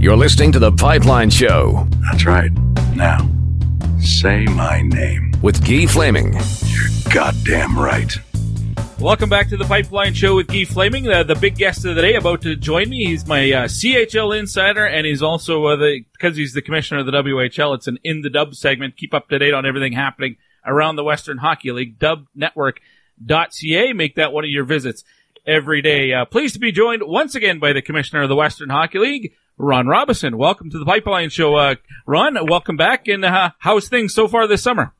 You're listening to The Pipeline Show That's right. Now, say my name. with Guy Flaming. You're goddamn right. Welcome back to the Pipeline Show with Guy Flaming, the, the big guest of the day, about to join me. He's my uh, CHL insider, and he's also uh, the because he's the commissioner of the WHL. It's an in the Dub segment. Keep up to date on everything happening around the Western Hockey League. Dubnetwork.ca. Make that one of your visits every day. Uh, pleased to be joined once again by the commissioner of the Western Hockey League, Ron Robison. Welcome to the Pipeline Show, uh, Ron. Welcome back, and uh, how's things so far this summer?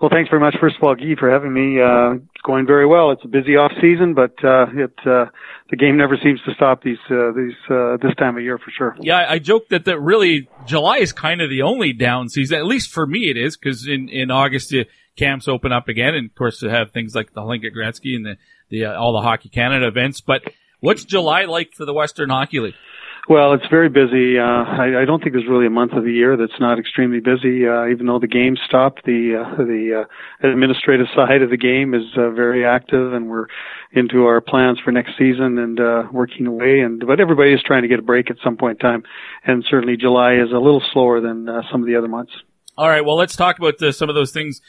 Well, thanks very much, first of all, Guy, for having me. Uh, it's going very well. It's a busy off season, but uh, it uh, the game never seems to stop these uh, these uh, this time of year for sure. Yeah, I joke that that really July is kind of the only down season. At least for me, it is because in in August uh, camps open up again, and of course to have things like the Hlinka Gretzky and the the uh, all the Hockey Canada events. But what's July like for the Western Hockey League? Well, it's very busy. Uh, I, I don't think there's really a month of the year that's not extremely busy. Uh, even though the game stopped, the uh, the uh, administrative side of the game is uh, very active, and we're into our plans for next season and uh, working away. And but everybody is trying to get a break at some point in time, and certainly July is a little slower than uh, some of the other months. All right, well, let's talk about some of those things.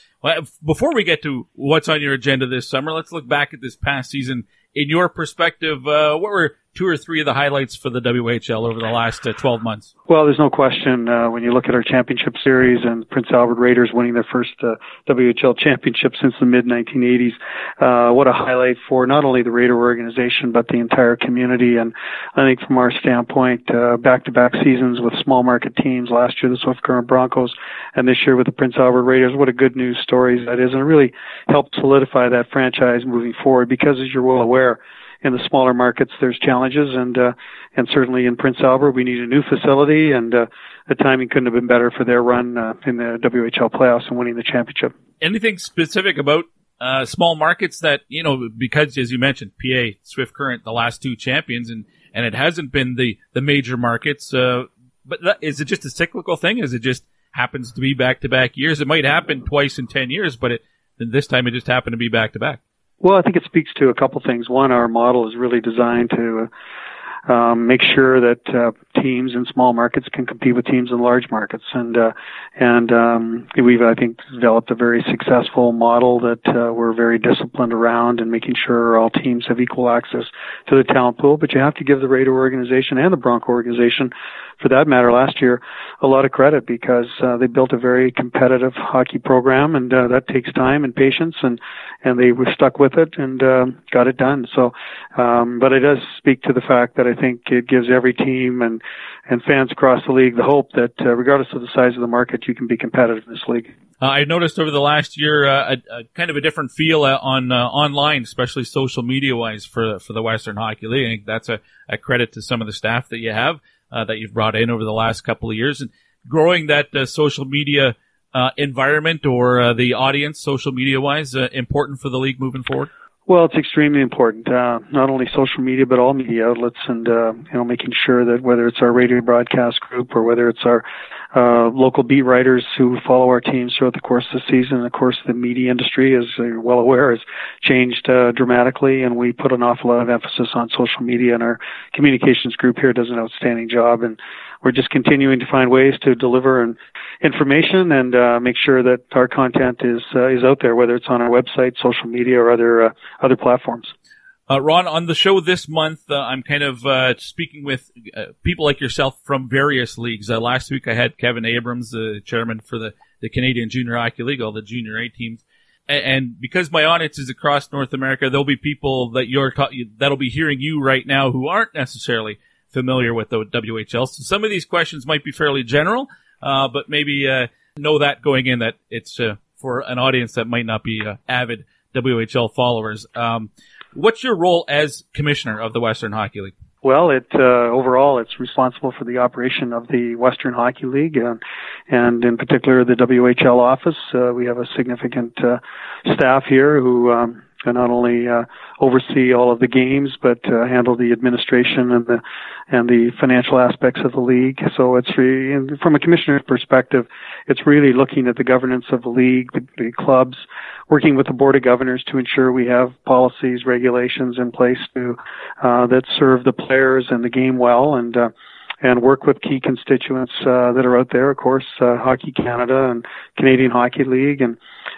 Before we get to what's on your agenda this summer, let's look back at this past season. In your perspective, uh, what were two or three of the highlights for the WHL over the last uh, 12 months? Well, there's no question uh, when you look at our championship series and Prince Albert Raiders winning their first uh, WHL championship since the mid 1980s. Uh, what a highlight for not only the Raider organization but the entire community. And I think from our standpoint, uh, back-to-back seasons with small market teams. Last year the Swift Current Broncos, and this year with the Prince Albert Raiders. What a good news story that is, and it really helped solidify that franchise moving forward. Because as you're well aware in the smaller markets there's challenges and uh, and certainly in Prince Albert we need a new facility and uh, the timing couldn't have been better for their run uh, in the WHL playoffs and winning the championship. anything specific about uh, small markets that you know because as you mentioned PA Swift Current the last two champions and and it hasn't been the the major markets uh, but that, is it just a cyclical thing? Is it just happens to be back to back years? It might happen twice in 10 years but it this time it just happened to be back to back Well, I think it speaks to a couple things. One, our model is really designed to uh, um, make sure that uh, teams in small markets can compete with teams in large markets, and uh, and um, we've I think developed a very successful model that uh, we're very disciplined around and making sure all teams have equal access to the talent pool. But you have to give the Raider organization and the Bronco organization, for that matter, last year, a lot of credit because uh, they built a very competitive hockey program, and uh, that takes time and patience, and and they were stuck with it and uh, got it done. So, um, but it does speak to the fact that I think it gives every team and and fans across the league the hope that uh, regardless of the size of the market, you can be competitive in this league. Uh, I noticed over the last year uh, a, a kind of a different feel uh, on uh, online, especially social media wise for for the Western Hockey League. I think that's a, a credit to some of the staff that you have uh, that you've brought in over the last couple of years and growing that social media environment or the audience, social media wise, important for the league moving forward. Well, it's extremely important. Uh, not only social media, but all media outlets, and uh, you know, making sure that whether it's our radio broadcast group or whether it's our uh, local beat writers who follow our teams throughout the course of the season, of course, the media industry, as you're well aware, has changed uh, dramatically, and we put an awful lot of emphasis on social media. And our communications group here does an outstanding job, and we're just continuing to find ways to deliver and information and uh, make sure that our content is uh, is out there, whether it's on our website, social media, or other uh, other platforms. Uh, Ron, on the show this month, uh, I'm kind of uh, speaking with uh, people like yourself from various leagues. Uh, last week, I had Kevin Abrams, the chairman for the, the Canadian Junior Hockey League, all the Junior A teams. And, and because my audience is across North America, there'll be people that you're that'll be hearing you right now who aren't necessarily familiar with the WHL. So some of these questions might be fairly general, uh, but maybe uh, know that going in that it's uh, for an audience that might not be uh, avid WHL followers. Um, what's your role as commissioner of the Western Hockey League? Well, it uh, overall it's responsible for the operation of the Western Hockey League, and, and in particular the WHL office. Uh, we have a significant uh, staff here who um, can not only uh, oversee all of the games, but uh, handle the administration and the and the financial aspects of the league. So it's re- from a commissioner's perspective, it's really looking at the governance of the league, the, the clubs, working with the board of governors to ensure we have policies, regulations in place to uh, that serve the players and the game well, and uh, and work with key constituents uh, that are out there. Of course, uh, Hockey Canada and Canadian Hockey League and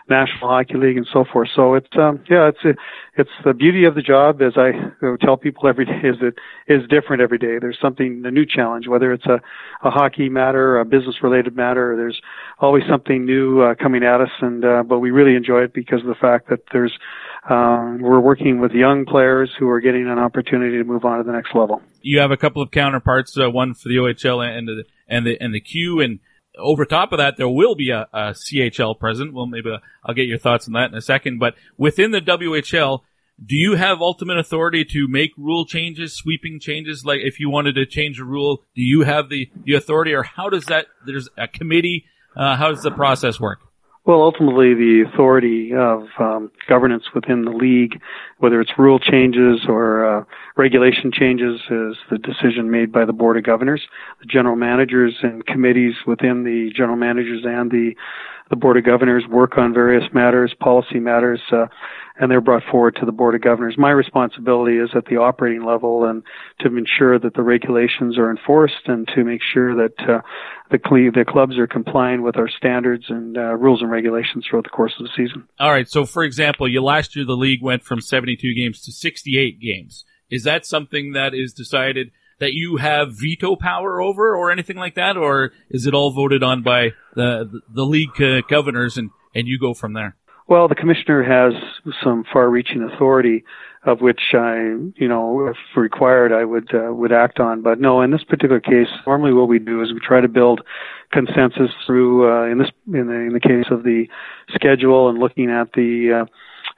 National Hockey League and so forth. So it's um, yeah, it's it's the beauty of the job. As I tell people every day, is it is different every day. There's something a new challenge, whether it's a a hockey matter, a business related matter. There's always something new uh, coming at us, and uh, but we really enjoy it because of the fact that there's um, we're working with young players who are getting an opportunity to move on to the next level. You have a couple of counterparts, uh, one for the OHL and the and the and the Q, and over top of that, there will be a, a CHL present. Well, maybe I'll get your thoughts on that in a second. But within the WHL, do you have ultimate authority to make rule changes, sweeping changes? Like if you wanted to change a rule, do you have the, the authority or how does that, there's a committee, uh, how does the process work? Well, ultimately, the authority of um, governance within the league, whether it's rule changes or uh, regulation changes, is the decision made by the board of governors. The general managers and committees within the general managers and the the board of governors work on various matters, policy matters, uh, and they're brought forward to the board of governors. My responsibility is at the operating level and to ensure that the regulations are enforced and to make sure that uh, the, cl- the clubs are complying with our standards and uh, rules and regulations throughout the course of the season. All right. So, for example, you last year the league went from 72 games to 68 games. Is that something that is decided? that you have veto power over or anything like that, or is it all voted on by the the league uh, governors and and you go from there? Well, the commissioner has some far-reaching authority, of which I, you know, if required, I would uh, would act on. But no, in this particular case, normally what we do is we try to build consensus through uh, in this in the in the case of the schedule and looking at the uh,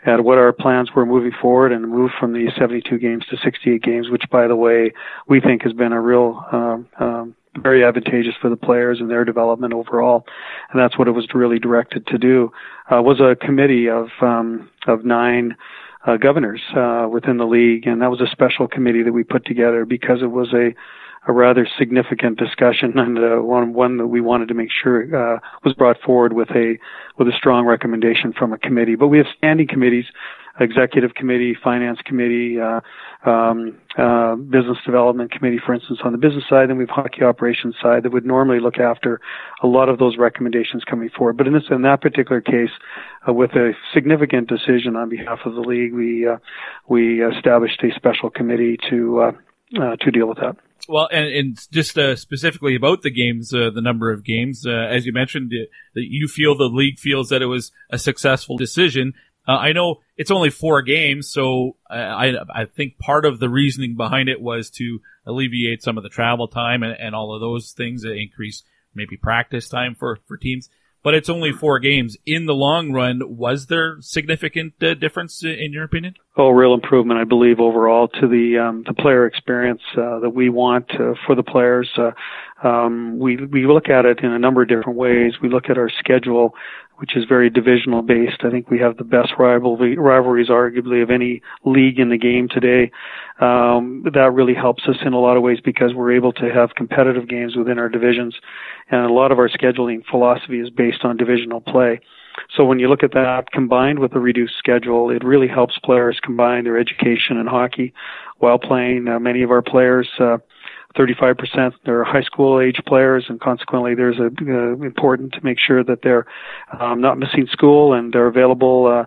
at what our plans were moving forward and move from the 72 games to 68 games, which, by the way, we think has been a real um, um, very advantageous for the players and their development overall. And that's what it was really directed to do. Uh, was a committee of um, of nine uh, governors uh, within the league, and that was a special committee that we put together because it was a a rather significant discussion and uh, one one that we wanted to make sure uh, was brought forward with a with a strong recommendation from a committee. But we have standing committees, executive committee, finance committee, uh, um, uh, business development committee, for instance, on the business side. Then we have hockey operations side that would normally look after a lot of those recommendations coming forward. But in this in that particular case, uh, with a significant decision on behalf of the league, we uh, we established a special committee to to deal with that. Well, and, and just uh, specifically about the games, uh, the number of games, uh, as you mentioned, uh, that you feel the league feels that it was a successful decision. Uh, I know it's only four games, so I, I think part of the reasoning behind it was to alleviate some of the travel time and, and all of those things, that increase maybe practice time for, for teams but it's only four games. In the long run, was there significant uh, difference in your opinion? Oh, real improvement, I believe, overall to the um, the player experience uh, that we want uh, for the players. Uh, um, we we look at it in a number of different ways. We look at our schedule which is very divisional based. I think we have the best rivalry, rivalries, arguably, of any league in the game today. Um, that really helps us in a lot of ways because we're able to have competitive games within our divisions, and a lot of our scheduling philosophy is based on divisional play. So when you look at that combined with a reduced schedule, it really helps players combine their education and hockey while playing. Uh, many of our players. Uh, 35% are high school age players, and consequently, there's a uh, important to make sure that they're um, not missing school and they're available uh,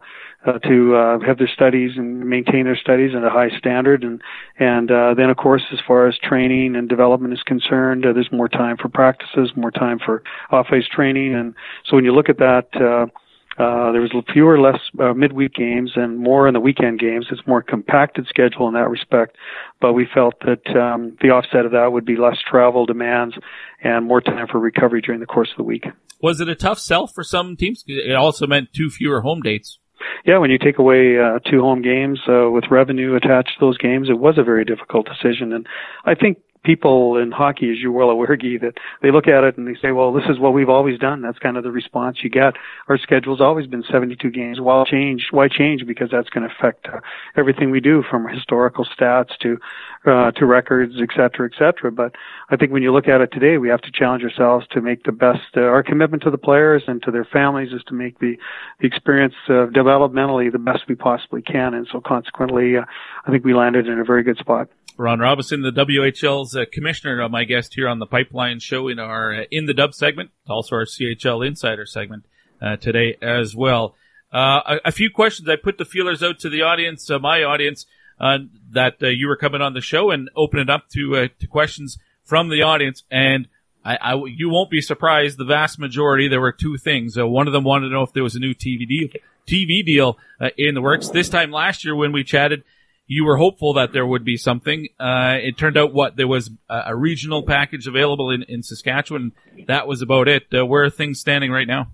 uh, to uh, have their studies and maintain their studies at a high standard. And and uh, then, of course, as far as training and development is concerned, uh, there's more time for practices, more time for off-ice training, and so when you look at that. Uh, there was fewer, less uh, midweek games and more in the weekend games. It's more compacted schedule in that respect, but we felt that um, the offset of that would be less travel demands and more time for recovery during the course of the week. Was it a tough sell for some teams? It also meant two fewer home dates. Yeah, when you take away uh, two home games uh, with revenue attached to those games, it was a very difficult decision. And I think people in hockey, as you're well aware, Guy, that they look at it and they say, well, this is what we've always done. That's kind of the response you get. Our schedule's always been 72 games. Why change? Why change? Because that's going to affect uh, everything we do from historical stats to, uh, to records, et cetera, et cetera. But I think when you look at it today, we have to challenge ourselves to make the best, uh, our commitment to the players and to their families is to make the, the experience uh, developmentally the best we possibly can. And so consequently, uh, I think we landed in a very good spot. Ron Robison, the WHL's uh, commissioner, uh, my guest here on the Pipeline Show in our uh, In the Dub segment, also our CHL Insider segment uh, today as well. Uh, a, a, few questions. I put the feelers out to the audience, uh, my audience, that you were coming on the show and open it up to to questions from the audience. And I, I, you won't be surprised. The vast majority, there were two things. one of them wanted to know if there was a new TV deal, TV deal in the works. This time last year when we chatted, you were hopeful that there would be something. Uh, it turned out what there was a, a, regional package available in, in Saskatchewan. That was about it. Uh, where are things standing right now?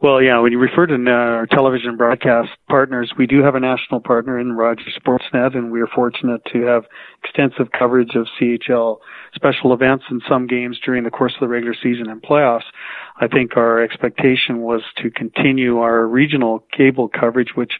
Well, yeah, when you refer to uh, our television broadcast partners, we do have a national partner in Rogers Sportsnet, and we are fortunate to have extensive coverage of CHL special events and some games during the course of the regular season and playoffs. I think our expectation was to continue our regional cable coverage, which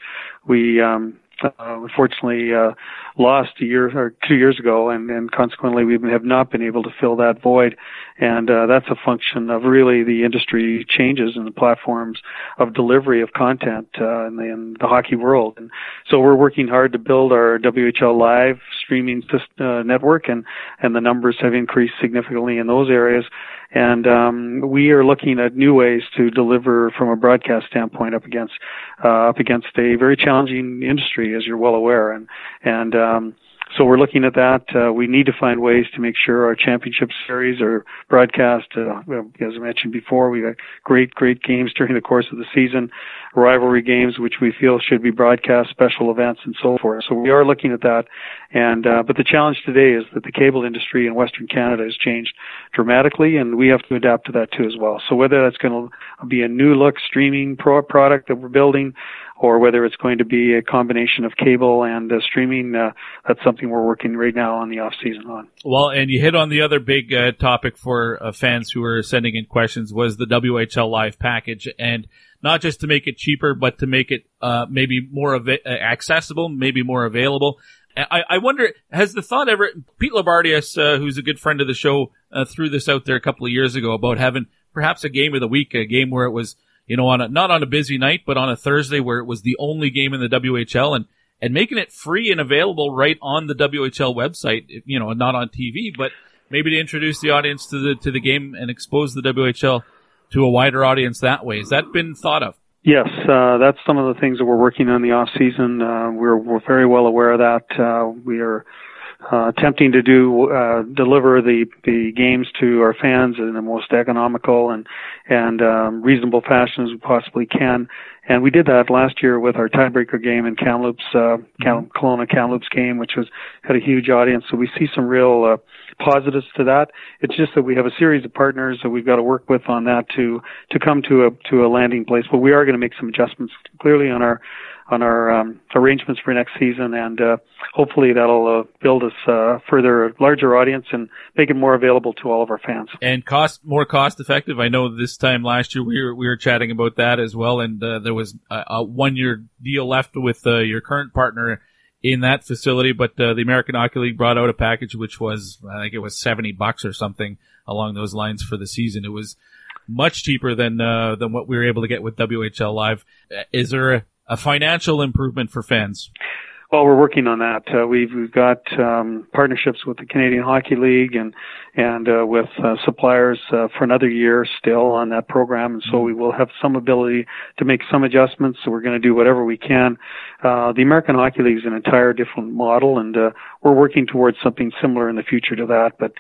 we um, uh, unfortunately uh, lost a year or two years ago, and, and consequently we have not been able to fill that void. And uh, that's a function of really the industry changes in the platforms of delivery of content uh, in, the, in the hockey world. And so we're working hard to build our WHL Live streaming system, uh, network, and and the numbers have increased significantly in those areas. And um, we are looking at new ways to deliver from a broadcast standpoint up against uh, up against a very challenging industry, as you're well aware. And and um, so we're looking at that. Uh, we need to find ways to make sure our championship series are broadcast. Uh, as I mentioned before, we got great, great games during the course of the season, rivalry games, which we feel should be broadcast, special events, and so forth. So we are looking at that. And uh, but the challenge today is that the cable industry in Western Canada has changed dramatically, and we have to adapt to that too as well. So whether that's going to be a new look streaming pro- product that we're building, or whether it's going to be a combination of cable and uh, streaming. Uh, that's something we're working right now on the off season on. Well, and you hit on the other big uh, topic for uh, fans who are sending in questions was the WHL Live package, and not just to make it cheaper, but to make it uh, maybe more av- uh, accessible, maybe more available. I, I, wonder, has the thought ever, Pete Loubardias, who's a good friend of the show, threw this out there a couple of years ago about having perhaps a game of the week, a game where it was you know, on a, not on a busy night, but on a Thursday where it was the only game in the WHL and, and making it free and available right on the WHL website, you know, not on TV, but maybe to introduce the audience to the, to the game and expose the WHL to a wider audience that way. Has that been thought of? Yes, uh, that's some of the things that we're working on the off season. Uh, we're, we're very well aware of that. Uh, we are uh, attempting to do uh, deliver the the games to our fans in the most economical and and um, reasonable fashion as we possibly can. And we did that last year with our tiebreaker game in Kamloops, uh, Cam- mm-hmm. Kelowna Kamloops game, which was had a huge audience. So we see some real uh, positives to that. It's just that we have a series of partners that we've got to work with on that to to come to a to a landing place. But we are going to make some adjustments clearly on our on our um, arrangements for next season, and uh, hopefully that'll uh, build us uh, further larger audience and make it more available to all of our fans. And cost more cost effective. I know this time last year we were we were chatting about that as well, and uh, there was a, a one year deal left with uh, your current partner in that facility, but uh, the American Hockey League brought out a package which was I think it was seventy bucks or something along those lines for the season. It was much cheaper than uh, than what we were able to get with WHL Live. Is there a, financial improvement for fans? Well, we're working on that. Uh, we've we've got um, partnerships with the Canadian Hockey League and and uh, with uh, suppliers uh, for another year still on that program, and so we will have some ability to make some adjustments. So we're going to do whatever we can. Uh, the American Hockey League is an entire different model, and uh, we're working towards something similar in the future to that. But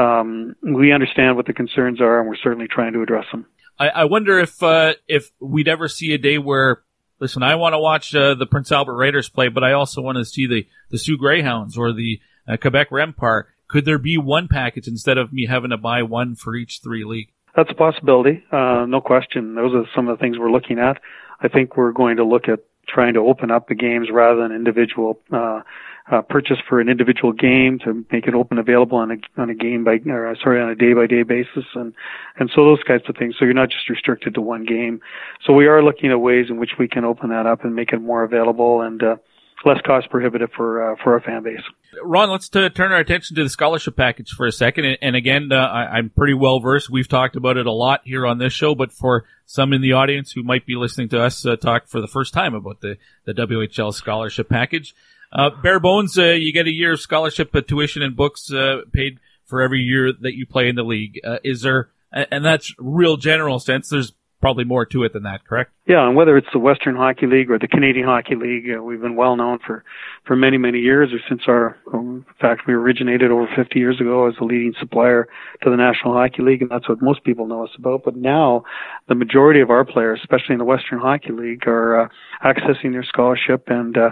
um, we understand what the concerns are, and we're certainly trying to address them. I, I wonder if if we'd ever see a day where listen, I want to watch uh, the Prince Albert Raiders play, but I also want to see the the Soo Greyhounds or the uh, Quebec Rempart. Could there be one package instead of me having to buy one for each three league? That's a possibility, uh, no question. Those are some of the things we're looking at. I think we're going to look at trying to open up the games rather than individual uh, uh, purchase for an individual game to make it open available on a on a game by or uh, sorry on a day by day basis and and so those kinds of things. So you're not just restricted to one game. So we are looking at ways in which we can open that up and make it more available and uh, less cost prohibitive for uh, for our fan base. Ron, let's t- turn our attention to the scholarship package for a second. And, and again, uh, I, am pretty well versed. We've talked about it a lot here on this show, but for some in the audience who might be listening to us uh, talk for the first time about the, the WHL scholarship package, uh, bare bones, uh, you get a year of scholarship uh, tuition and books paid for every year that you play in the league. is there, and that's real general sense. There's probably more to it than that, correct? Yeah, and whether it's the Western Hockey League or the Canadian Hockey League, uh, we've been well known for for many many years, or since our in fact we originated over 50 years ago as a leading supplier to the National Hockey League, and that's what most people know us about. But now, the majority of our players, especially in the Western Hockey League, are uh, accessing their scholarship, and uh,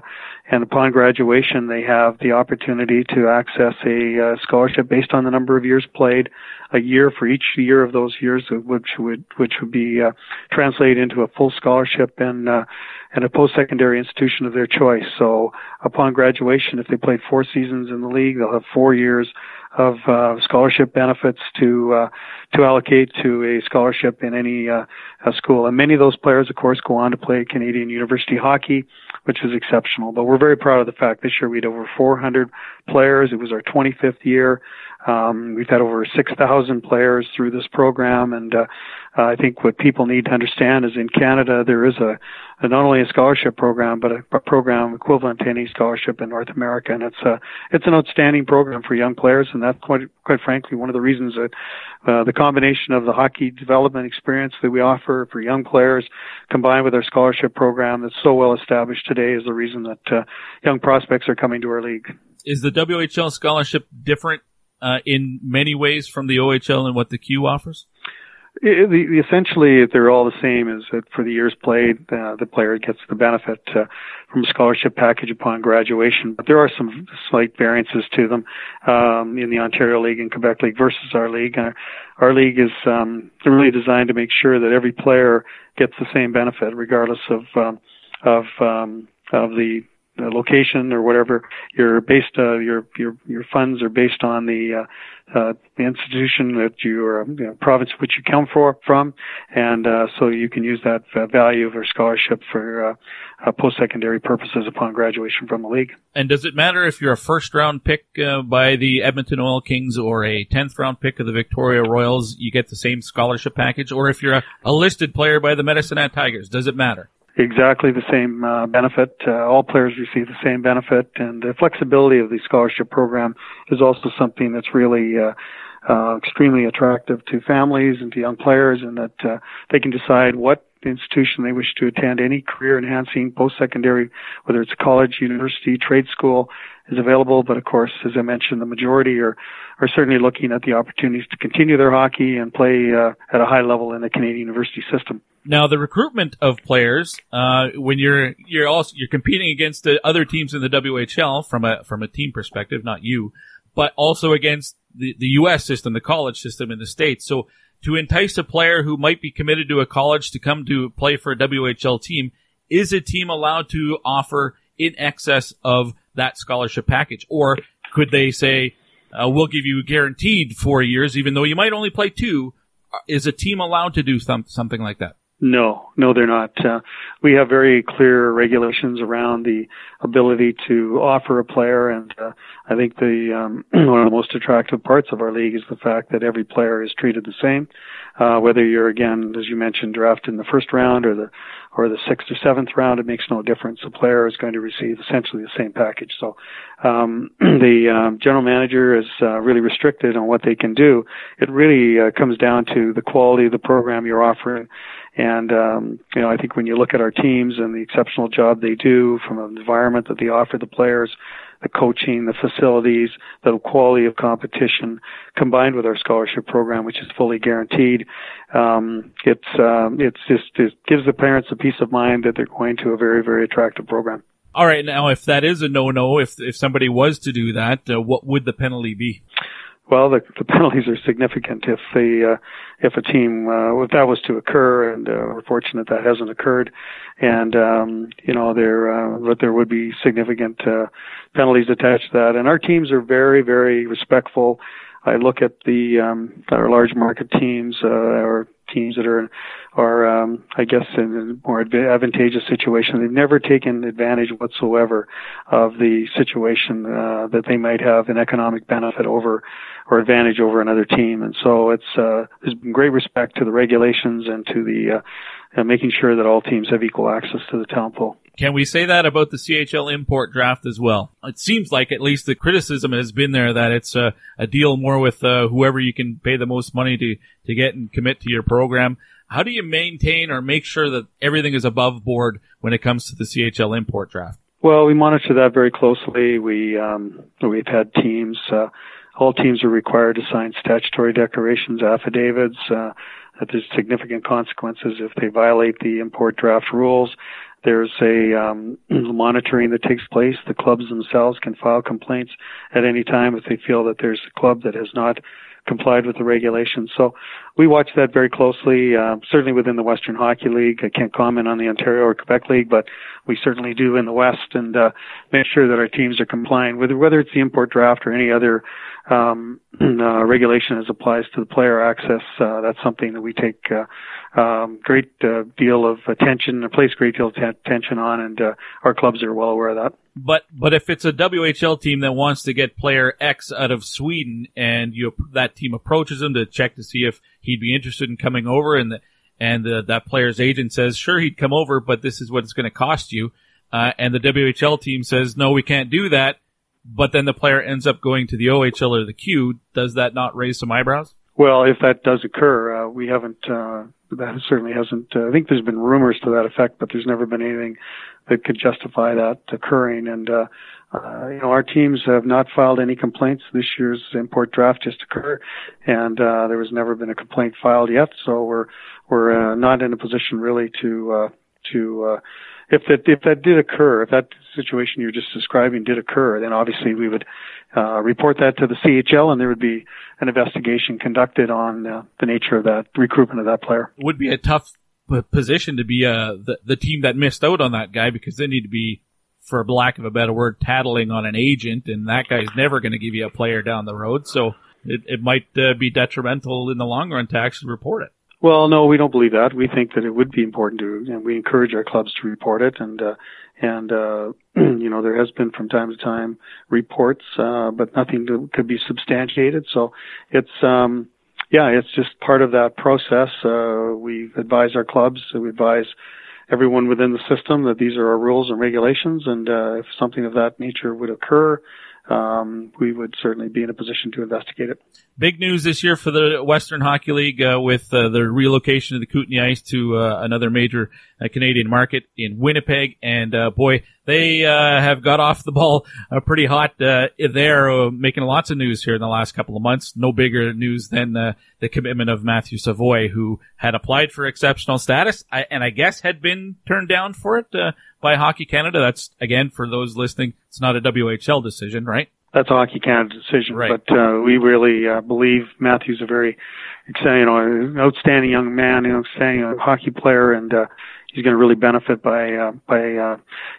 and upon graduation, they have the opportunity to access a uh, scholarship based on the number of years played, a year for each year of those years, which would which would be uh, translated into a full scholarship and uh, and a post-secondary institution of their choice. So upon graduation, if they played four seasons in the league, they'll have four years of uh, scholarship benefits to uh, to allocate to a scholarship in any uh, school. And many of those players, of course, go on to play Canadian university hockey, which is exceptional. But we're very proud of the fact this year we had over 400 players. It was our 25th year. Um, we've had over 6,000 players through this program, and uh, I think what people need to understand is in Canada there is a not only a scholarship program but a, a, program equivalent to any scholarship in North America, and it's a it's an outstanding program for young players, and that's quite quite frankly one of the reasons that uh, the combination of the hockey development experience that we offer for young players combined with our scholarship program that's so well established today is the reason that uh, young prospects are coming to our league. Is the WHL scholarship different uh, in many ways from the OHL and what the Q offers? It, the, essentially, they're all the same. Is that for the years played, uh, the player gets the benefit uh, from a scholarship package upon graduation. But there are some slight variances to them um, in the Ontario League and Quebec League versus our league. Our, our league is um, really designed to make sure that every player gets the same benefit, regardless of um, of um, of the location or whatever you're based uh, your your your funds are based on the uh, uh, institution that you are you know, province which you come for from and uh, so you can use that uh, value of our scholarship for uh, uh, post-secondary purposes upon graduation from the league. And does it matter if you're a first round pick uh, by the Edmonton Oil Kings or a 10th round pick of the Victoria Royals, you get the same scholarship package or if you're a, a listed player by the Medicine Hat Tigers, does it matter? Exactly the same uh, benefit. Uh, all players receive the same benefit, and the flexibility of the scholarship program is also something that's really uh, uh, extremely attractive to families and to young players, and that uh, they can decide what institution they wish to attend. Any career enhancing post-secondary, whether it's college, university, trade school, is available. But of course, as I mentioned, the majority are are certainly looking at the opportunities to continue their hockey and play uh, at a high level in the Canadian university system. Now, the recruitment of players, uh, when you're you're also you're competing against the other teams in the WHL from a from a team perspective, not you, but also against the the U.S. system, the college system in the states. So, to entice a player who might be committed to a college to come to play for a WHL team, is a team allowed to offer in excess of that scholarship package, or could they say, uh, "We'll give you guaranteed four years, even though you might only play two"? Is a team allowed to do some, something like that? No, no, they're not. Uh, we have very clear regulations around the ability to offer a player, and uh, I think the um, one of the most attractive parts of our league is the fact that every player is treated the same, uh, whether you're again, as you mentioned, drafted in the first round or the or the sixth or seventh round. It makes no difference. The player is going to receive essentially the same package. So um, the um, general manager is uh, really restricted on what they can do. It really uh, comes down to the quality of the program you're offering and um, you know, I think when you look at our teams and the exceptional job they do from an environment that they offer the players, the coaching, the facilities, the quality of competition, combined with our scholarship program, which is fully guaranteed, um, it's um, it's just it gives the parents a peace of mind that they're going to a very very attractive program. All right, now if that is a no-no, if if somebody was to do that, uh, what would the penalty be? Well, the, the penalties are significant if the uh, if a team uh, if that was to occur, and uh, we're fortunate that hasn't occurred, and um, you know there uh, but there would be significant uh, penalties attached to that. And our teams are very very respectful. I look at the um, our large market teams, uh, our teams that are are um, I guess in a more advantageous situation. They've never taken advantage whatsoever of the situation uh, that they might have an economic benefit over or advantage over another team. And so it's uh, there's been great respect to the regulations and to the uh, uh, making sure that all teams have equal access to the talent pool. Can we say that about the CHL import draft as well? It seems like at least the criticism has been there that it's a, a deal more with uh, whoever you can pay the most money to to get and commit to your program. How do you maintain or make sure that everything is above board when it comes to the CHL import draft? Well, we monitor that very closely. We um, we've had teams. Uh, all teams are required to sign statutory declarations, affidavits. Uh, that there's significant consequences if they violate the import draft rules. There's a um, monitoring that takes place. The clubs themselves can file complaints at any time if they feel that there's a club that has not complied with the regulations. So we watch that very closely, uh, certainly within the Western Hockey League. I can't comment on the Ontario or Quebec League, but we certainly do in the West and uh, make sure that our teams are complying with whether it's the import draft or any other um, uh, regulation as applies to the player access. Uh, that's something that we take uh, um, great uh, deal of attention, and place great deal of t- attention on, and uh, our clubs are well aware of that. But but if it's a WHL team that wants to get player X out of Sweden, and you that team approaches him to check to see if he'd be interested in coming over, and the, and the, that player's agent says sure he'd come over, but this is what it's going to cost you, uh, and the WHL team says no, we can't do that. But then the player ends up going to the OHL or the Q. Does that not raise some eyebrows? Well, if that does occur, uh, we haven't. Uh, that certainly hasn't. Uh, I think there's been rumors to that effect, but there's never been anything that could justify that occurring. And uh, you know, our teams have not filed any complaints. This year's import draft just occurred, and uh, there has never been a complaint filed yet. So we're we're uh, not in a position really to uh, to uh, if that if that did occur, if that situation you're just describing did occur, then obviously we would uh, report that to the CHL, and there would be an investigation conducted on the nature of that recruitment of that player. It Would be a tough position to be the the team that missed out on that guy because they need to be, for lack of a better word, tattling on an agent, and that guy's never going to give you a player down the road. So it it might uh, be detrimental in the long run to actually report it. Well, no, we don't believe that. We think that it would be important to, and we encourage our clubs to report it. And uh, and uh, you know, there has been from time to time reports, uh, but nothing to, could be substantiated. So it's um, yeah, it's just part of that process. Uh, we advise our clubs, we advise everyone within the system that these are our rules and regulations, and uh, if something of that nature would occur, um, we would certainly be in a position to investigate it. Big news this year for the Western Hockey League uh, with uh, the relocation of the Kootenay Ice to uh, another major Canadian market in Winnipeg. And uh, boy, they uh, have got off the ball pretty hot there, making lots of news here in the last couple of months. No bigger news than the commitment of Matthew Savoie, who had applied for exceptional status and I guess had been turned down for it by Hockey Canada. That's again for those listening. It's not a WHL decision, right? That's a Hockey Canada decision, right. but uh, we really uh, believe Matthew's a very, you know, outstanding young man, you know, outstanding hockey player, and uh, he's going to really benefit by uh, by uh,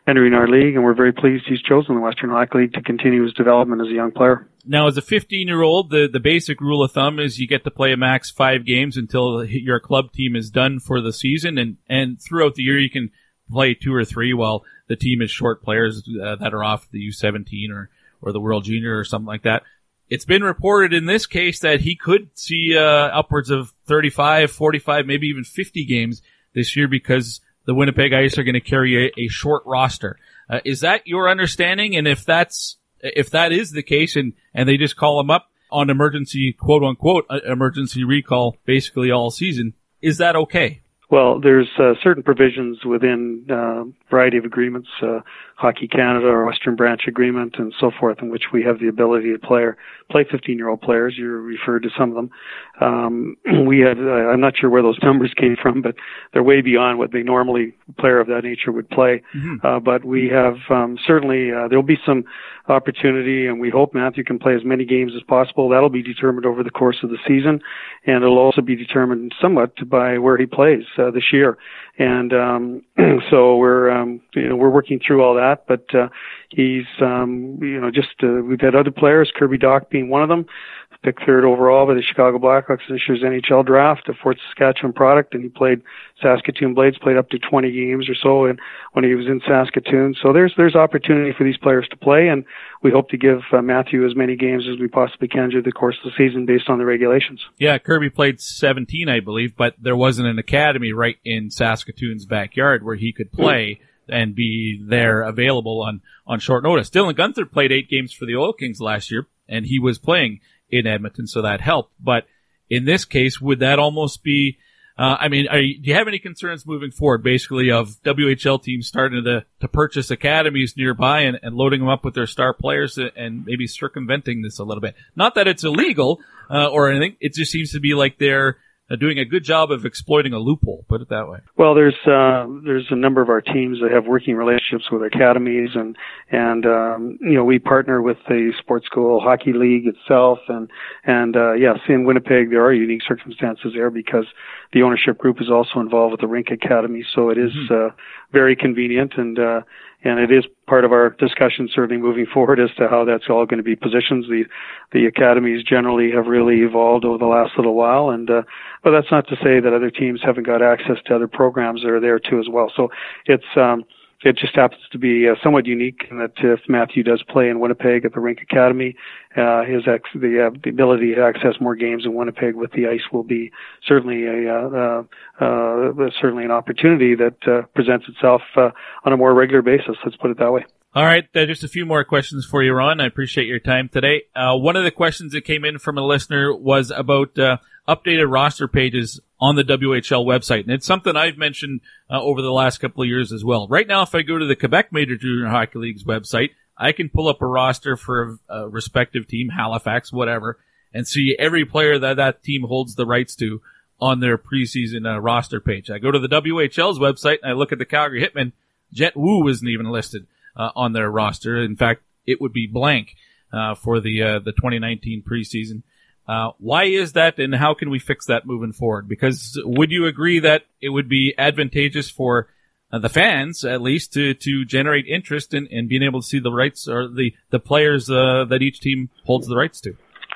entering our league. And we're very pleased he's chosen the Western Hockey League to continue his development as a young player. Now, as a 15 year old, the the basic rule of thumb is you get to play a max five games until your club team is done for the season, and and throughout the year you can play two or three while the team is short players uh, that are off the U17 or, or the World Junior or something like that. It's been reported in this case that he could see uh, upwards of 35, 45, maybe even 50 games this year because the Winnipeg Ice are going to carry a, a, short roster. Uh, is that your understanding? And if that's if that is the case, and and they just call him up on emergency quote unquote uh, emergency recall basically all season, is that okay? Well, there's uh, certain provisions within uh, variety of agreements, uh, Hockey Canada or Western Branch Agreement and so forth, in which we have the ability to play play 15 year old players. You referred to some of them. Um, we have. Uh, I'm not sure where those numbers came from, but they're way beyond what they normally player of that nature would play. Mm-hmm. Uh, but we have um, certainly uh, there will be some opportunity, and we hope Matthew can play as many games as possible. That'll be determined over the course of the season, and it'll also be determined somewhat by where he plays uh, this year. And um, so we're um, you know we're working through all that, but uh, he's um, you know just uh, we've had other players, Kirby Dach being one of them, picked third overall by the Chicago Blackhawks this year's NHL draft, a Fort Saskatchewan product, and he played Saskatoon Blades, played up to 20 games or so, and when he was in Saskatoon. So there's there's opportunity for these players to play, and we hope to give uh, Matthew as many games as we possibly can during the course of the season based on the regulations. Yeah, Kirby played 17, I believe, but there wasn't an academy right in Saskatoon's backyard where he could play. Mm and be there available on, on short notice. Dylan Guenther played eight games for the Oil Kings last year and he was playing in Edmonton, so that helped. But in this case, would that almost be, uh, I mean, you, do you have any concerns moving forward, basically, of WHL teams starting to, to purchase academies nearby and, and loading them up with their star players and maybe circumventing this a little bit? Not that it's illegal, uh, or anything. It just seems to be like they're, uh, doing a good job of exploiting a loophole. Put it that way. Well, there's uh, there's a number of our teams that have working relationships with academies, and and um, you know we partner with the sports school hockey league itself, and and uh, yes, in Winnipeg there are unique circumstances there because the ownership group is also involved with the rink academy, so it is, mm-hmm. uh, very convenient and. Uh, and it is part of our discussion certainly moving forward as to how that's all going to be positioned. The the academies generally have really evolved over the last little while, and uh, but that's not to say that other teams haven't got access to other programs that are there too as well. So it's um, it just happens to be uh, somewhat unique in that if Matthew does play in Winnipeg at the Rink Academy, uh, his ex- the uh, the ability to access more games in Winnipeg with the ice will be certainly a uh, uh, uh, certainly an opportunity that presents itself on a more regular basis. Let's put it that way. All right, uh, just a few more questions for you, Ron. I appreciate your time today. Uh, one of the questions that came in from a listener was about uh, updated roster pages on the WHL website. And it's something I've mentioned uh, over the last couple of years as well. Right now, if I go to the Quebec Major Junior Hockey League's website, I can pull up a roster for a, a respective team, Halifax, whatever, and see every player that that team holds the rights to on their preseason uh, roster page. I go to the WHL's website and I look at the Calgary Hitmen. Jett Woo isn't even listed uh, on their roster. In fact, it would be blank uh, for the uh, the 2019 preseason. Uh, why is that, and how can we fix that moving forward? Because would you agree that it would be advantageous for uh, the fans, at least, to to generate interest in, in being able to see the rights or the the players uh, that each team holds the rights to?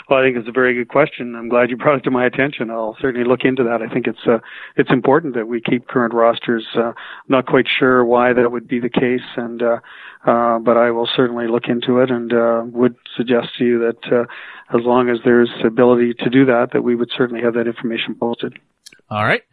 Well, I think it's a very good question. I'm glad you brought it to my attention. I'll certainly look into that. I think it's uh, it's important that we keep current rosters. Uh, not quite sure why that would be the case, and uh, uh, but I will certainly look into it and uh, would suggest to you that uh, as long as there's ability to do that, that we would certainly have that information posted. All right.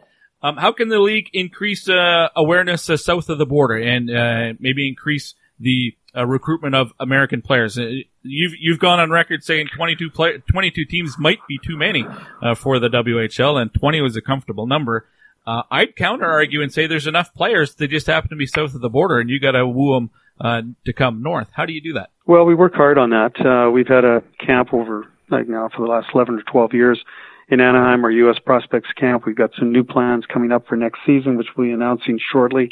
Um, how can the league increase uh, awareness uh, south of the border and uh, maybe increase the uh, recruitment of American players? Uh, you've you've gone on record saying 22 play, 22 teams might be too many uh, for the WHL, and 20 was a comfortable number. I'd counter argue and say there's enough players that just happen to be south of the border, and you got to woo them uh, to come north. How do you do that? Well, we work hard on that. Uh, we've had a camp over like now for the last 11 or 12 years in Anaheim, our U.S. prospects camp. We've got some new plans coming up for next season, which we'll be announcing shortly.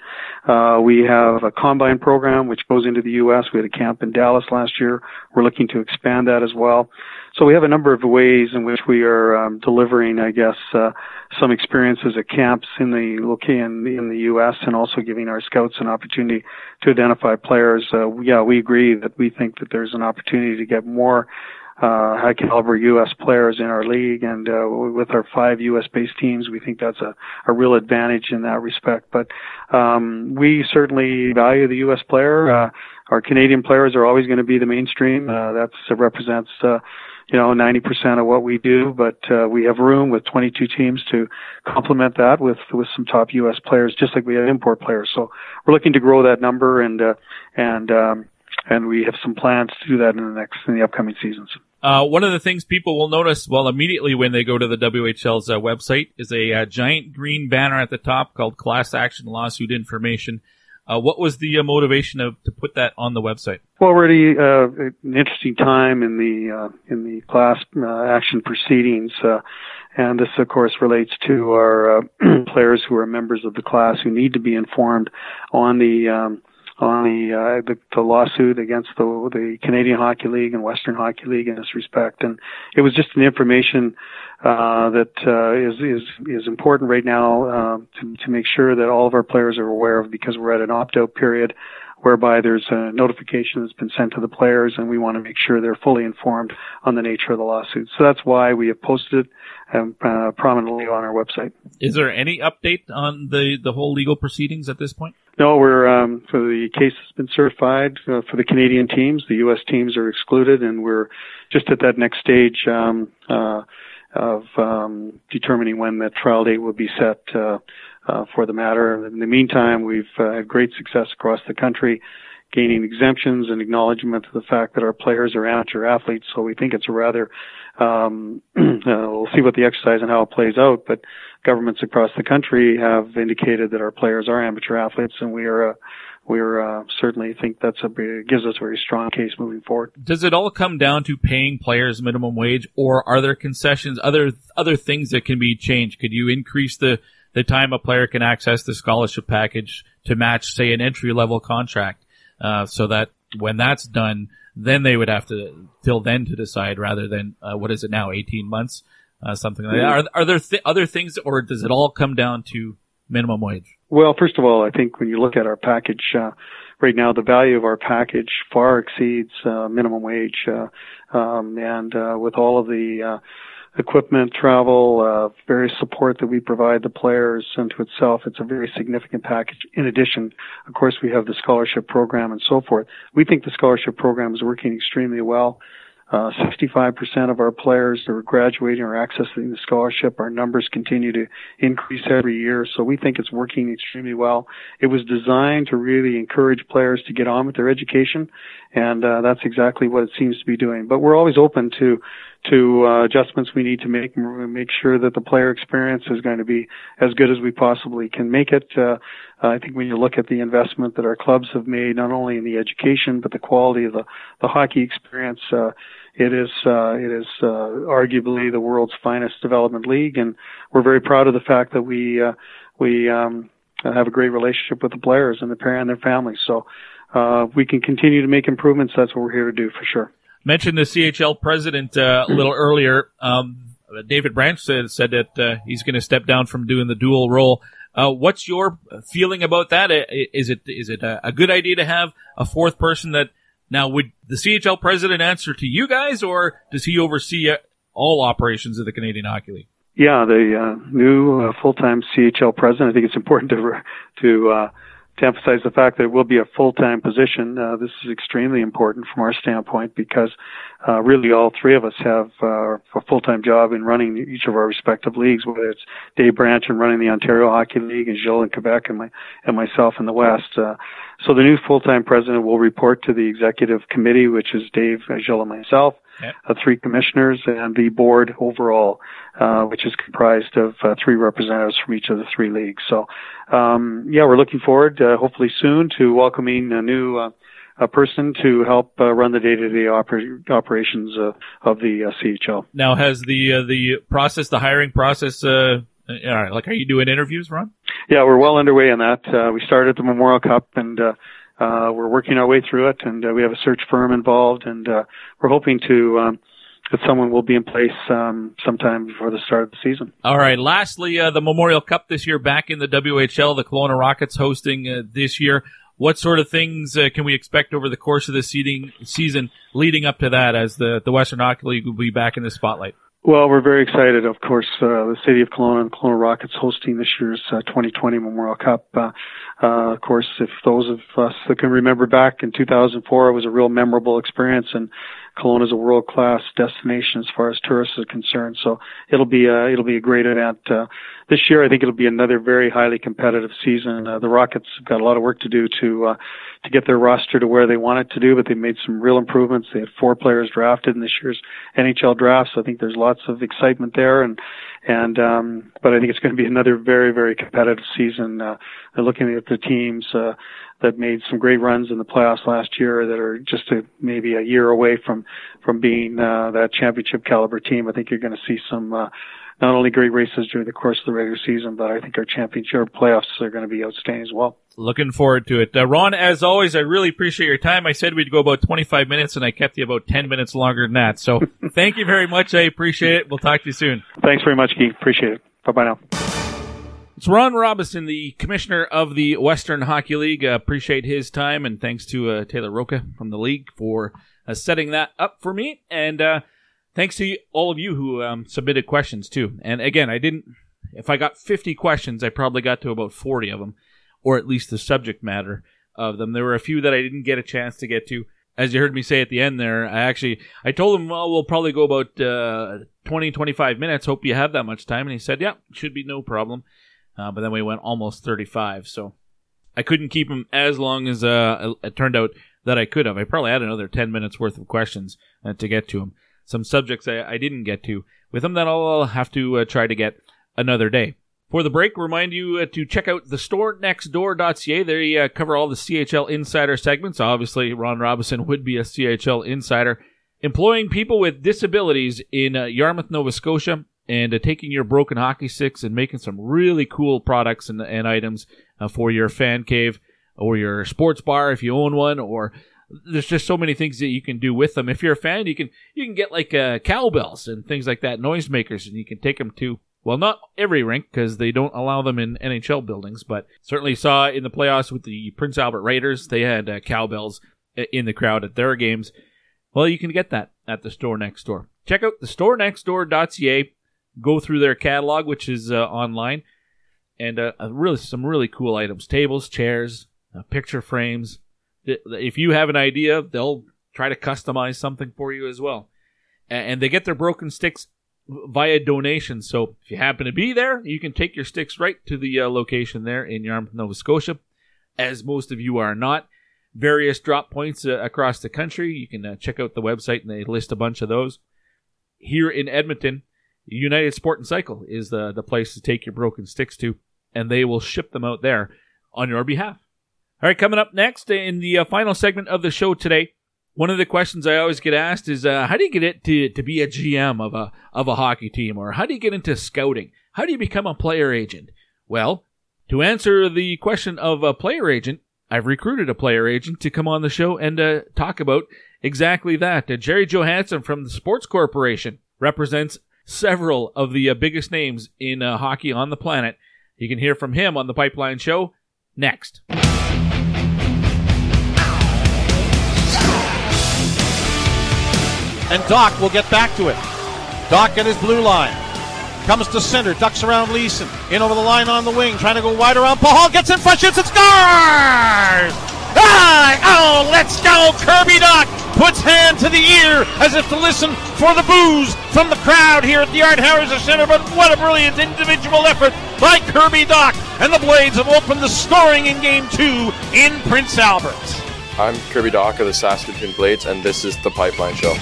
Uh, we have a combine program which goes into the U.S. We had a camp in Dallas last year. We're looking to expand that as well. So we have a number of ways in which we are um, delivering, I guess, uh, some experiences at camps in the in, in the U.S. and also giving our scouts an opportunity to identify players. Uh, yeah, we agree that we think that there's an opportunity to get more uh, high caliber U.S. players in our league, and uh, with our five U.S. based teams, we think that's a, a real advantage in that respect. But um, we certainly value the U.S. player. Uh, our Canadian players are always going to be the mainstream. Uh, that represents. Uh, you know, 90% of what we do, but uh, we have room with 22 teams to complement that with with some top U.S. players, just like we have import players. So we're looking to grow that number, and uh, and um, and we have some plans to do that in the next in the upcoming seasons. Uh, one of the things people will notice, well, immediately when they go to the WHL's uh, website, is a uh, giant green banner at the top called "Class Action Lawsuit Information." Uh, what was the uh, motivation of to put that on the website? Well, uh, an interesting time in the in the class action proceedings, and this, of course, relates to our players who are members of the class who need to be informed on the um, on the, uh, the the lawsuit against the the Canadian Hockey League and Western Hockey League in this respect, and it was just an information uh, that uh, is is is important right now uh, to to make sure that all of our players are aware of because we're at an opt out period whereby there's a notification that's been sent to the players, and we want to make sure they're fully informed on the nature of the lawsuit. So that's why we have posted it um, uh, prominently on our website. Is there any update on the the whole legal proceedings at this point? No, we're um, so the case has been certified uh, for the Canadian teams. The U.S. teams are excluded, and we're just at that next stage um, uh, of um, determining when the trial date will be set uh, uh, for the matter. In the meantime, we've uh, had great success across the country, gaining exemptions and acknowledgement of the fact that our players are amateur athletes. So we think it's a rather um, uh, we'll see what the exercise and how it plays out, but governments across the country have indicated that our players are amateur athletes, and we are. Uh, we are uh, certainly think that's a gives us a very strong case moving forward. Does it all come down to paying players minimum wage, or are there concessions, other other things that can be changed? Could you increase the the time a player can access the scholarship package to match, say, an entry level contract, uh, so that when that's done, then they would have to till then to decide rather than uh, what is it now, eighteen months, uh, something like that. Are, are there th- other things, or does it all come down to minimum wage? Well, first of all, I think when you look at our package uh, right now, the value of our package far exceeds uh, minimum wage, uh, um, and uh, with all of the uh, equipment, travel, uh, various support that we provide the players unto itself, it's a very significant package. In addition, of course, we have the scholarship program and so forth. We think the scholarship program is working extremely well. Uh, 65% of our players that are graduating or accessing the scholarship. Our numbers continue to increase every year, so we think it's working extremely well. It was designed to really encourage players to get on with their education, and uh, that's exactly what it seems to be doing. But we're always open to to uh, adjustments we need to make, make sure that the player experience is going to be as good as we possibly can make it. Uh, I think when you look at the investment that our clubs have made, not only in the education but the quality of the the hockey experience, uh, it is uh, it is uh, arguably the world's finest development league, and we're very proud of the fact that we uh, we um, have a great relationship with the players and the parent and their families. So uh, we can continue to make improvements. That's what we're here to do for sure. Mentioned the CHL president uh, a little earlier. Um, David Branch said, said that uh, he's going to step down from doing the dual role. Uh, what's your feeling about that? Is it is it a, a, good idea to have a fourth person that now would the CHL president answer to you guys, or does he oversee uh, all operations of the Canadian Hockey League? Yeah, the uh, new uh, full-time CHL president. I think it's important to to uh, to emphasize the fact that it will be a full-time position. Uh, this is extremely important from our standpoint because uh, really all three of us have uh, a full-time job in running each of our respective leagues, whether it's Dave Branch and running the Ontario Hockey League and Gilles in Quebec and, my, and myself in the West. So the new full-time president will report to the executive committee, which is Dave, Gilles, and myself yep. uh, three commissioners, and the board overall, uh, which is comprised of uh, three representatives from each of the three leagues. So, um, yeah, we're looking forward, uh, hopefully soon, to welcoming a new uh, a person to help uh, run the day-to-day oper- operations uh, of the uh, CHL. Now, has the uh, the process, the hiring process, uh, like, are you doing interviews, Ron? Yeah, we're well underway in that. Uh, we started the Memorial Cup, and uh, we're working our way through it, and uh, we have a search firm involved, and uh, we're hoping to um, that someone will be in place um, sometime before the start of the season. All right. Lastly, uh, the Memorial Cup this year back in the WHL, the Kelowna Rockets hosting uh, this year. What sort of things uh, can we expect over the course of the seeding, season leading up to that as the, the Western Hockey League will be back in the spotlight? Well, we're very excited. Of course, uh, the city of Kelowna and Kelowna Rockets hosting this year's uh, 2020 Memorial Cup. Uh, uh, of course, if those of us that can remember back in 2004, it was a real memorable experience, and Kelowna is a world-class destination as far as tourists are concerned. So it'll be a, it'll be a great event. Uh, this year, I think it'll be another very highly competitive season. Uh, the Rockets have got a lot of work to do to uh, to get their roster to where they want it to do, but they made some real improvements. They had four players drafted in this year's NHL draft, so I think there's lots of excitement there. And and um, but I think it's going to be another very very competitive season. Uh, looking at the teams uh, that made some great runs in the playoffs last year that are just a, maybe a year away from from being uh, that championship caliber team, I think you're going to see some. Uh, not only great races during the course of the regular season, but I think our championship playoffs are going to be outstanding as well. Looking forward to it. Uh, Ron, as always, I really appreciate your time. I said we'd go about 25 minutes and I kept you about 10 minutes longer than that. So thank you very much. I appreciate it. We'll talk to you soon. Thanks very much, Keith. Appreciate it. Bye bye now. It's Ron Robison, the commissioner of the Western Hockey League. Uh, appreciate his time, and thanks to uh, Taylor Roca from the league for uh, setting that up for me. And uh, thanks to all of you who um, submitted questions too. And again, I didn't. If I got 50 questions, I probably got to about 40 of them, or at least the subject matter of them. There were a few that I didn't get a chance to get to. As you heard me say at the end there, I actually I told him, well, we'll probably go about uh, 20, 25 minutes. Hope you have that much time. And he said, yeah, should be no problem. Uh, but then we went almost 35. So I couldn't keep him as long as uh, it turned out that I could have. I probably had another 10 minutes worth of questions uh, to get to him. Some subjects I, I, didn't get to with him that I'll have to uh, try to get another day. For the break, remind you uh, to check out the storenextdoor.ca. They uh, cover all the CHL insider segments. Obviously, Ron Robison would be a CHL insider. Employing people with disabilities in uh, Yarmouth, Nova Scotia, and uh, taking your broken hockey sticks and making some really cool products and, and items uh, for your fan cave or your sports bar if you own one, or there's just so many things that you can do with them. If you're a fan, you can you can get like uh, cowbells and things like that, noisemakers, and you can take them to well, not every rink because they don't allow them in NHL buildings, but certainly saw in the playoffs with the Prince Albert Raiders, they had uh, cowbells in the crowd at their games. Well, you can get that at the store next door. Check out the store next storenextdoor.ca. Go through their catalog, which is uh, online, and uh, really some really cool items: tables, chairs, uh, picture frames. If you have an idea, they'll try to customize something for you as well. And they get their broken sticks via donation. So if you happen to be there, you can take your sticks right to the uh, location there in Yarmouth, Nova Scotia. As most of you are not, various drop points uh, across the country. You can uh, check out the website and they list a bunch of those. Here in Edmonton, United Sport and Cycle is the, the place to take your broken sticks to, and they will ship them out there on your behalf. All right, coming up next in the uh, final segment of the show today, one of the questions I always get asked is, uh, how do you get it to, to be a GM of a of a hockey team, or how do you get into scouting? How do you become a player agent? Well, to answer the question of a player agent, I've recruited a player agent to come on the show and uh, talk about exactly that. Uh, Gerry Johannson from the Sports Corporation represents several of the uh, biggest names in uh, hockey on the planet. You can hear from him on the Pipeline Show next. And Dach will get back to it. Dach at his blue line. Comes to center, ducks around Leeson. In over the line on the wing, trying to go wide around. Paul gets in front, shoots, and scores! Ah, oh, let's go, Kirby Dach! Puts hand to the ear as if to listen for the booze from the crowd here at the Art Hauser Center. But what a brilliant individual effort by Kirby Dach! And the Blades have opened the scoring in game two in Prince Albert. I'm Kirby Dach of the Saskatoon Blades, and this is the Pipeline Show.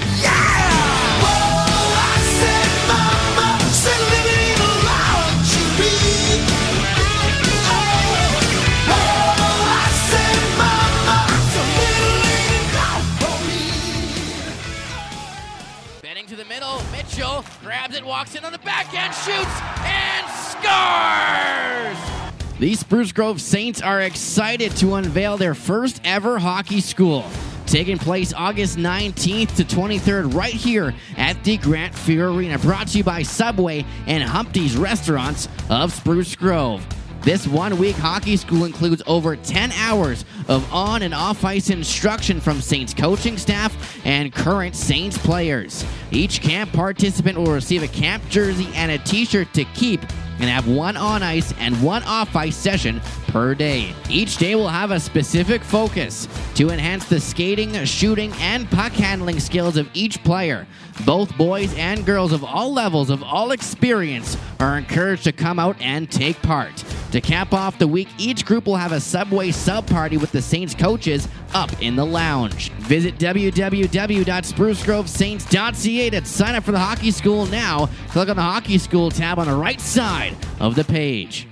Bending to the middle, Mitchell grabs it, walks in on the backhand, shoots, and scores! The Spruce Grove Saints are excited to unveil their first ever hockey school. Taking place August 19th to 23rd, right here at the Grant Fuhr Arena. Brought to you by Subway and Humpty's Restaurants of Spruce Grove. This one week hockey school includes over 10 hours of on and off ice instruction from Saints coaching staff and current Saints players. Each camp participant will receive a camp jersey and a t shirt to keep and have one on ice and one off ice session per day. Each day will have a specific focus to enhance the skating, shooting, and puck handling skills of each player. Both boys and girls of all levels of all experience are encouraged to come out and take part. To cap off the week, each group will have a Subway sub party with the Saints coaches up in the lounge. Visit www.sprucegrovesaints.ca to sign up for the hockey school now. Click on the hockey school tab on the right side of the page.